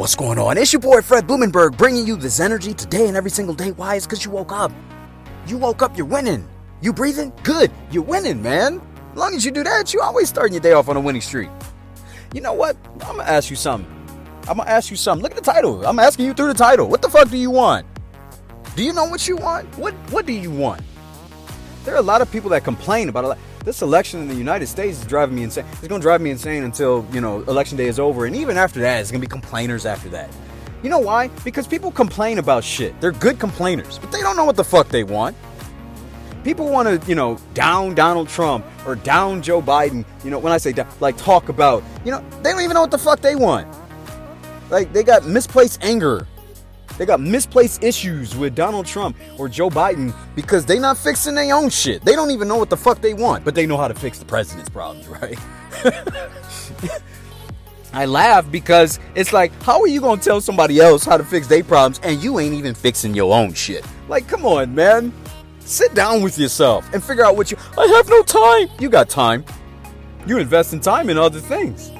What's going on? It's your boy Fred Blumenberg bringing you this energy today and every single day. Why? It's because you woke up. You woke up, you're winning. You breathing? Good. You're winning, man. As long as you do that, you always starting your day off on a winning streak. You know what? I'm gonna ask you something. I'm gonna ask you something. Look at the title. I'm asking you through the title. What the fuck do you want? Do you know what you want? What What do you want? There are a lot of people that complain about a lot. This election in the United States is driving me insane. It's gonna drive me insane until you know election day is over, and even after that, it's gonna be complainers after that. You know why? Because people complain about shit. They're good complainers, but they don't know what the fuck they want. People want to, you know, down Donald Trump or down Joe Biden. You know, when I say down, like talk about, you know, they don't even know what the fuck they want. Like they got misplaced anger. They got misplaced issues with Donald Trump or Joe Biden because they not fixing their own shit. They don't even know what the fuck they want, but they know how to fix the president's problems, right? I laugh because it's like, how are you gonna tell somebody else how to fix their problems and you ain't even fixing your own shit? Like, come on, man. Sit down with yourself and figure out what you. I have no time. You got time. You invest in time in other things.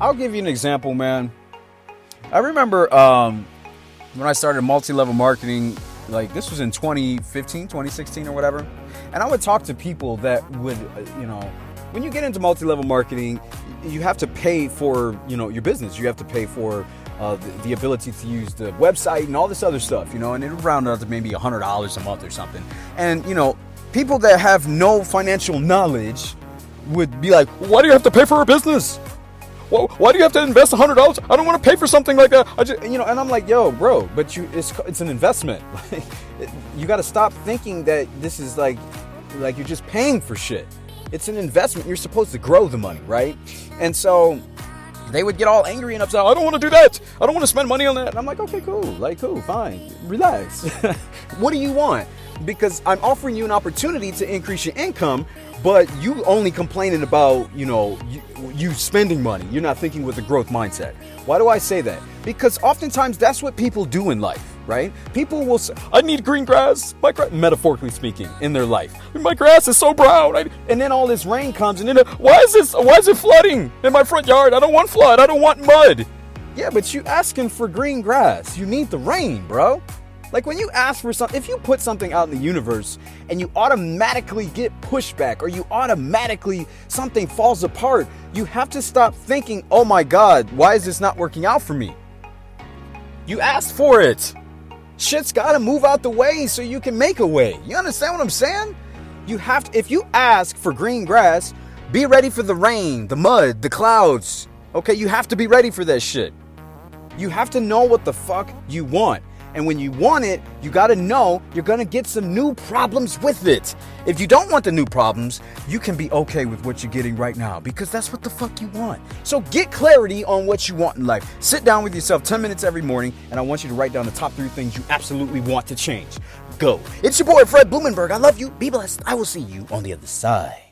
I'll give you an example, man. I remember um, when I started multi-level marketing, like this was in 2015, 2016 or whatever. And I would talk to people that would, uh, you know, when you get into multi-level marketing, you have to pay for, you know, your business. You have to pay for uh, the, the, ability to use the website and all this other stuff, you know, and it round out to maybe $100 a month or something. And, you know, people that have no financial knowledge would be like, why do you have to pay for a business? Well, why do you have to invest hundred dollars? I don't want to pay for something like that. I just, you know, and I'm like, yo, bro, but you, it's it's an investment. you got to stop thinking that this is like, like you're just paying for shit. It's an investment. You're supposed to grow the money, right? And so they would get all angry and upset. I don't want to do that. I don't want to spend money on that. And I'm like, okay, cool. Like, cool, fine. Relax. what do you want? Because I'm offering you an opportunity to increase your income, but you only complaining about, you know, you, you spending money. You're not thinking with a growth mindset. Why do I say that? Because oftentimes that's what people do in life right? People will say, I need green grass, my gra-, metaphorically speaking, in their life. My grass is so brown. I, and then all this rain comes, and then, uh, why is this, why is it flooding in my front yard? I don't want flood. I don't want mud. Yeah, but you asking for green grass. You need the rain, bro. Like when you ask for something, if you put something out in the universe and you automatically get pushback or you automatically something falls apart, you have to stop thinking, oh my God, why is this not working out for me? You asked for it. Shit's gotta move out the way so you can make a way. You understand what I'm saying? You have to, if you ask for green grass, be ready for the rain, the mud, the clouds. Okay, you have to be ready for that shit. You have to know what the fuck you want. And when you want it, you got to know you're going to get some new problems with it. If you don't want the new problems, you can be okay with what you're getting right now because that's what the fuck you want. So get clarity on what you want in life. Sit down with yourself 10 minutes every morning, and I want you to write down the top three things you absolutely want to change. Go. It's your boy, Fred Blumenberg. I love you. Be blessed. I will see you on the other side.